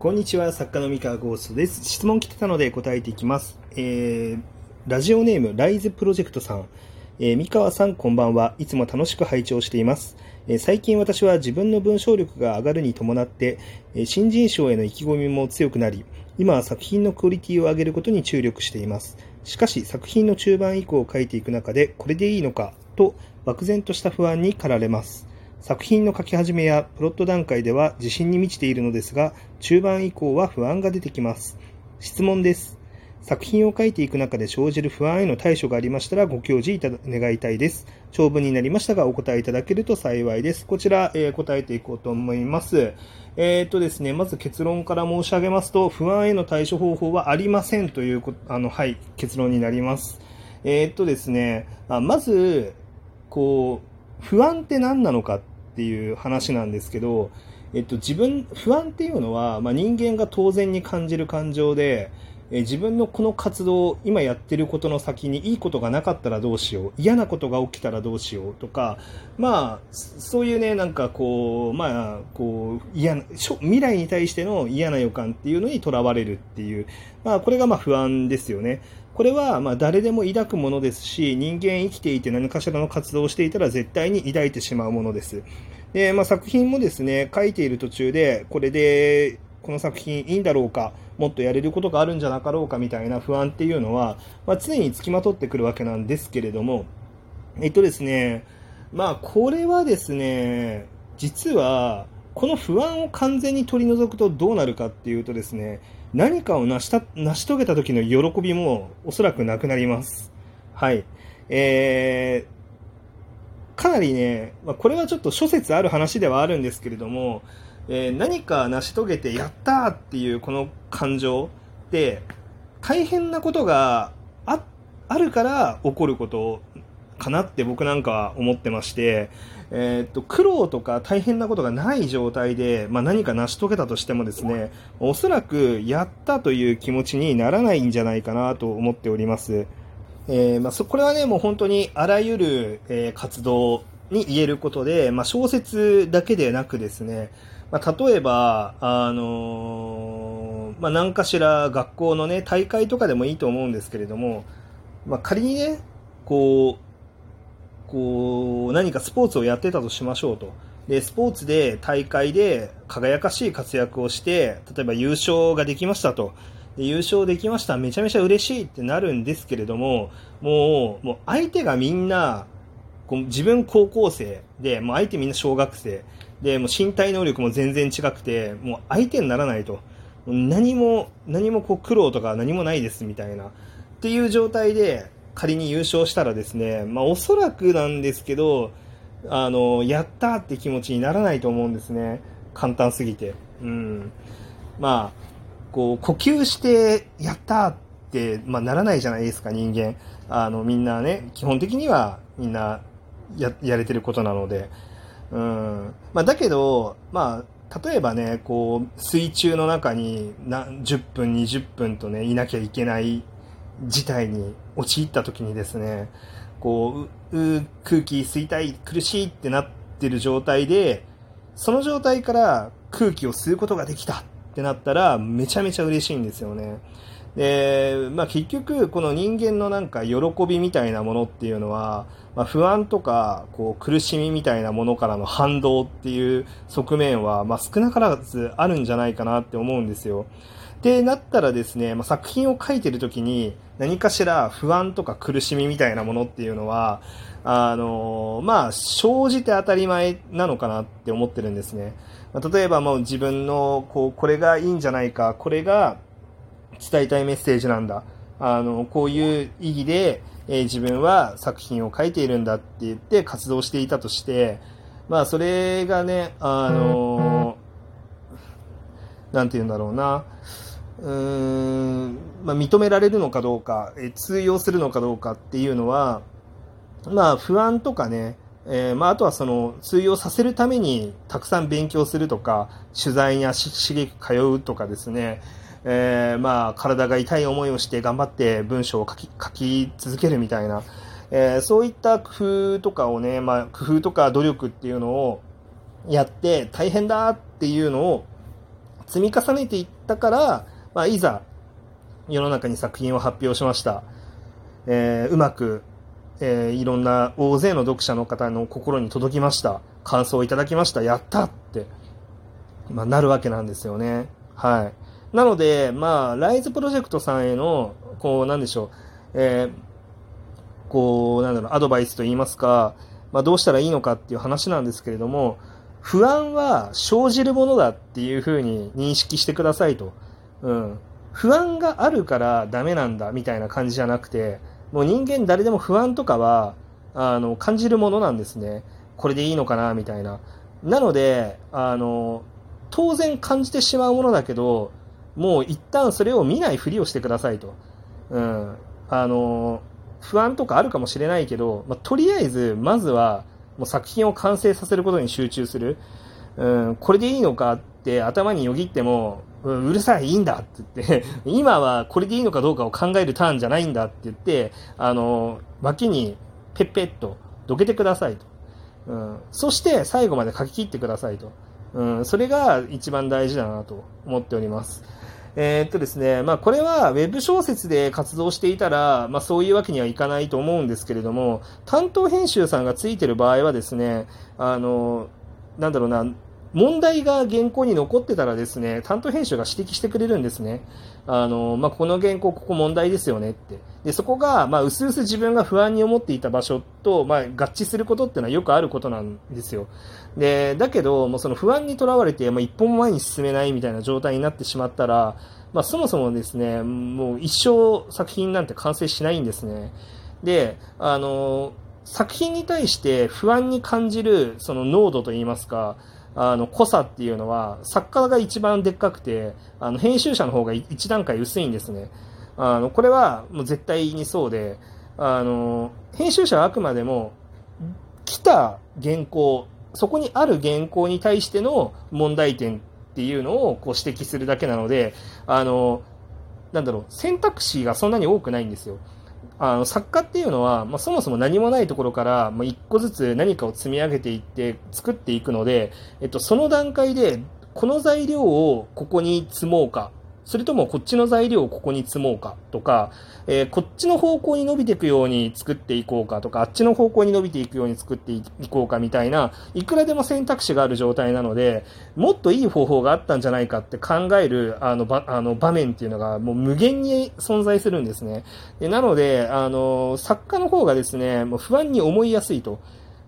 こんにちは、作家の三河ゴーストです。質問来てたので答えていきます。えー、ラジオネーム、ライズプロジェクトさん。えー、三河さん、こんばんは。いつも楽しく拝聴しています。えー、最近私は自分の文章力が上がるに伴って、えー、新人賞への意気込みも強くなり、今は作品のクオリティを上げることに注力しています。しかし、作品の中盤以降を書いていく中で、これでいいのか、と漠然とした不安に駆られます。作品の書き始めやプロット段階では自信に満ちているのですが、中盤以降は不安が出てきます。質問です。作品を書いていく中で生じる不安への対処がありましたらご教示いた願いたいです。長文になりましたがお答えいただけると幸いです。こちら、えー、答えていこうと思います。えー、っとですね、まず結論から申し上げますと、不安への対処方法はありませんというあの、はい、結論になります。えー、っとですね、あまず、こう、不安って何なのかていう話なんですけど、えっと、自分、不安っていうのは、まあ、人間が当然に感じる感情で、え自分のこの活動、今やってることの先にいいことがなかったらどうしよう、嫌なことが起きたらどうしようとか、まあ、そういうね、なんかこう、まあ、こう、嫌な、未来に対しての嫌な予感っていうのにとらわれるっていう、まあ、これがまあ不安ですよね。これはま誰でも抱くものですし、人間生きていて何かしらの活動をしていたら絶対に抱いてしまうものです。で、まあ、作品もですね、書いている途中で、これでこの作品いいんだろうか、もっとやれることがあるんじゃなかろうかみたいな不安っていうのは、まあ、常につきまとってくるわけなんですけれども、えっとですね、まあ、これはですね、実は、この不安を完全に取り除くとどうなるかっていうとですね、何かを成した成し遂げた時の喜びもおそらくなくなります。はい。えー、かなりね、まあ、これはちょっと諸説ある話ではあるんですけれども、えー、何か成し遂げてやったっていうこの感情って大変なことがああるから起こることかなって僕なんかは思ってまして、えー、と苦労とか大変なことがない状態で、まあ、何か成し遂げたとしてもですねおそらくやったという気持ちにならないんじゃないかなと思っております。えー、まあ、これはねもう本当にあらゆる、え、活動に言えることで、まあ、小説だけでなくですねまあ、例えば、あのー、まあ、何かしら学校のね、大会とかでもいいと思うんですけれども、まあ、仮にね、こう、こう、何かスポーツをやってたとしましょうと。で、スポーツで大会で輝かしい活躍をして、例えば優勝ができましたと。で優勝できました。めちゃめちゃ嬉しいってなるんですけれども、もう、もう相手がみんな、こう自分高校生で、もう相手みんな小学生。で、もう身体能力も全然違くて、もう相手にならないと。何も、何もこう苦労とか何もないですみたいな。っていう状態で仮に優勝したらですね、まあおそらくなんですけど、あの、やったって気持ちにならないと思うんですね。簡単すぎて。うん。まあ、こう、呼吸してやったって、まあならないじゃないですか、人間。あの、みんなね、基本的にはみんなや、やれてることなので。うん。まあ、だけど、まあ、例えばね、こう、水中の中に何10分、20分とね、いなきゃいけない事態に陥った時にですね、こう、う空気吸いたい、苦しいってなってる状態で、その状態から空気を吸うことができたってなったら、めちゃめちゃ嬉しいんですよね。で、まあ、結局、この人間のなんか喜びみたいなものっていうのは、まあ、不安とかこう苦しみみたいなものからの反動っていう側面は、まあ、少なからずあるんじゃないかなって思うんですよ。で、なったらですね、まあ、作品を書いてる時に何かしら不安とか苦しみみたいなものっていうのは、あのまあ、生じて当たり前なのかなって思ってるんですね。まあ、例えばもう自分の、こう、これがいいんじゃないか、これが伝えたいメッセージなんだ。あの、こういう意義で、えー、自分は作品を書いているんだって言って活動していたとして、まあ、それがね、あのー、なんて言うんだろうな、うーん、まあ、認められるのかどうか、えー、通用するのかどうかっていうのは、まあ、不安とかね、えー、まあ、あとはその通用させるためにたくさん勉強するとか、取材に足しげく通うとかですね、えー、まあ、体が痛い思いをして頑張って文章を書き書き続けるみたいな、えー、そういった工夫とかをね、まあ、工夫とか努力っていうのをやって大変だっていうのを積み重ねていったから、まあ、いざ世の中に作品を発表しました。えー、うまく、えー、いろんな大勢の読者の方の心に届きました。感想をいただきました。やったって、まあ、なるわけなんですよね。はい。なので、まあ、ライズプロジェクトさんへの、こう、なんでしょう、えー、こう、なんだろう、アドバイスと言いますか、まあ、どうしたらいいのかっていう話なんですけれども、不安は生じるものだっていうふうに認識してくださいと。うん。不安があるからダメなんだみたいな感じじゃなくて、もう人間誰でも不安とかは、あの、感じるものなんですね。これでいいのかなみたいな。なので、あの、当然感じてしまうものだけど、もう一旦それを見ないふりをしてくださいと。うん。あの、不安とかあるかもしれないけど、まあ、とりあえず、まずは、もう作品を完成させることに集中する。うん、これでいいのかって頭によぎっても、う、るさい、いいんだって言って、今はこれでいいのかどうかを考えるターンじゃないんだって言って、あの、脇にペッペッとどけてくださいと。うん、そして最後まで書き切ってくださいと。うん、それが一番大事だなと思っております。えー、っとですね、まあ、これはウェブ小説で活動していたら、まあ、そういうわけにはいかないと思うんですけれども、担当編集さんがついてる場合はですね、あの、なんだろうな、問題が原稿に残ってたらですね、担当編集が指摘してくれるんですね。あの、まあ、この原稿、ここ問題ですよねって。で、そこが、まあ、うすうす自分が不安に思っていた場所と、まあ、合致することっていうのはよくあることなんですよ。で、だけど、もうその不安にとらわれて、まあ、一歩も前に進めないみたいな状態になってしまったら、まあ、そもそもですね、もう一生作品なんて完成しないんですね。で、あの、作品に対して不安に感じる、その濃度といいますか、あの、濃さっていうのは、作家が一番でっかくて、あの、編集者の方が一段階薄いんですね。あの、これはもう絶対にそうで、あの、編集者はあくまでも、来た原稿、そこにある原稿に対しての問題点っていうのをこう指摘するだけなので、あの、なんだろう、選択肢がそんなに多くないんですよ。あの作家っていうのは、まあ、そもそも何もないところから、まあ、一個ずつ何かを積み上げていって作っていくので、えっと、その段階でこの材料をここに積もうかそれともこっちの材料をここに積もうかとか、えー、こっちの方向に伸びていくように作っていこうかとか、あっちの方向に伸びていくように作っていこうかみたいな、いくらでも選択肢がある状態なので、もっといい方法があったんじゃないかって考えるあのばあの場面っていうのがもう無限に存在するんですね。でなので、あの、作家の方がですね、もう不安に思いやすいと。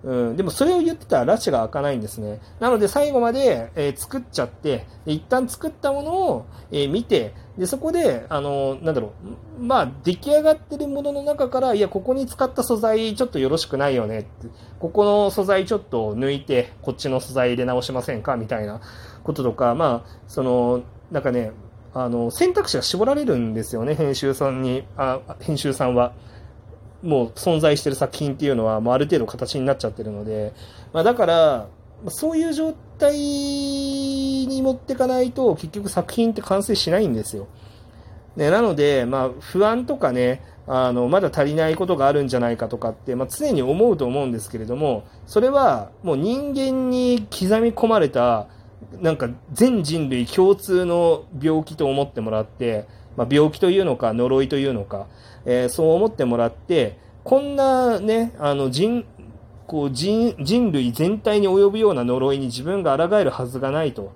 うん、でもそれを言ってたら拉致が開かないんですね。なので最後まで、えー、作っちゃって、一旦作ったものを、えー、見て、で、そこで、あのー、なんだろう、まあ、出来上がってるものの中から、いや、ここに使った素材ちょっとよろしくないよねって、ここの素材ちょっと抜いて、こっちの素材入れ直しませんかみたいなこととか、まあ、その、なんかね、あの、選択肢が絞られるんですよね、編集さんに、あ編集さんは。もう存在してる作品っていうのは、もうある程度形になっちゃってるので、まあ、だから、そういう状態に持っていかないと、結局作品って完成しないんですよ。ね、なので、まあ、不安とかね、あの、まだ足りないことがあるんじゃないかとかって、まあ、常に思うと思うんですけれども、それはもう人間に刻み込まれた、なんか全人類共通の病気と思ってもらって、まあ、病気というのか呪いというのか、えー、そう思ってもらって、こんなね、あの人、こう人人類全体に及ぶような呪いに自分が抗えるはずがないと、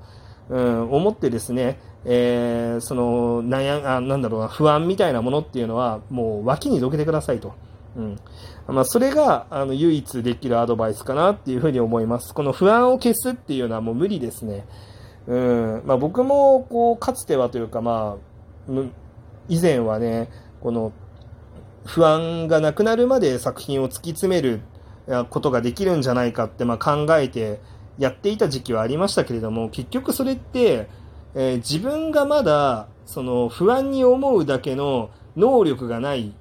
うん、思ってですね、えー、その悩あなんだろうな不安みたいなものっていうのはもう脇にどけてくださいと。うんまあ、それがあの唯一できるアドバイスかなっていうふうに思います。この不安を消すっていうのはもう無理ですね。うんまあ、僕もこうかつてはというか、まあ、以前はね、この不安がなくなるまで作品を突き詰めることができるんじゃないかってまあ考えてやっていた時期はありましたけれども、結局それって、えー、自分がまだその不安に思うだけの能力がない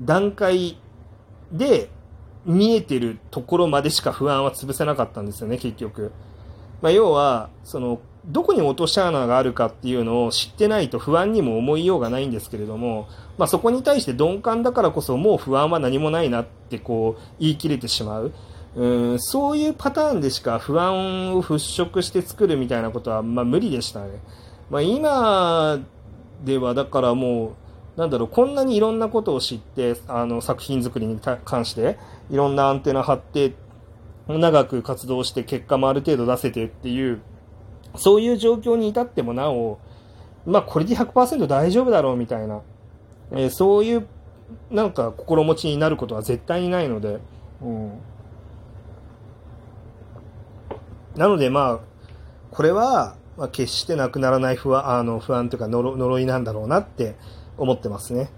段階で見えてるところまでしか不安は潰せなかったんですよね、結局。まあ、要は、そのどこに落とし穴があるかっていうのを知ってないと不安にも思いようがないんですけれども、まあ、そこに対して鈍感だからこそもう不安は何もないなってこう言い切れてしまう。うんそういうパターンでしか不安を払拭して作るみたいなことは、まあ、無理でしたね。まあ、今ではだからもう、なんだろう、こんなにいろんなことを知って、あの、作品作りに関して、いろんなアンテナ張って、長く活動して結果もある程度出せてっていう、そういう状況に至ってもなお、まあ、これで100%大丈夫だろうみたいな、えー、そういう、なんか心持ちになることは絶対にないので、うん。なのでまあ、これは、まあ、決してなくならない不安、あの、不安というか呪いなんだろうなって思ってますね。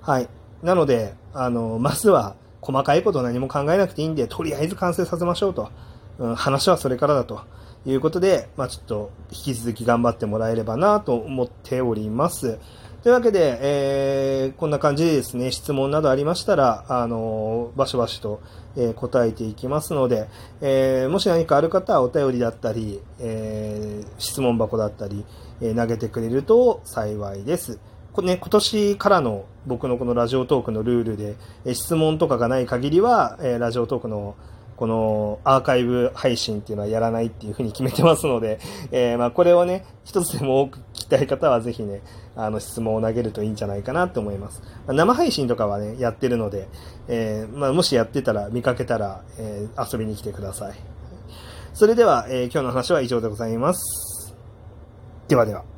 はい。なので、あの、まずは、細かいこと何も考えなくていいんで、とりあえず完成させましょうと。うん、話はそれからだということで、まあちょっと引き続き頑張ってもらえればなと思っております。というわけで、えー、こんな感じでですね、質問などありましたら、あの、バシバシと、えー、答えていきますので、えー、もし何かある方はお便りだったり、えー、質問箱だったり、え投げてくれると幸いです。こね、今年からの僕のこのラジオトークのルールで、え質問とかがない限りは、えラジオトークのこのアーカイブ配信っていうのはやらないっていうふうに決めてますので、えー、まあこれをね、一つでも多く聞きたい方はぜひね、あの質問を投げるといいんじゃないかなと思います。まあ、生配信とかはね、やってるので、えー、まあもしやってたら、見かけたら、えー、遊びに来てください。それでは、えー、今日の話は以上でございます。ではでは。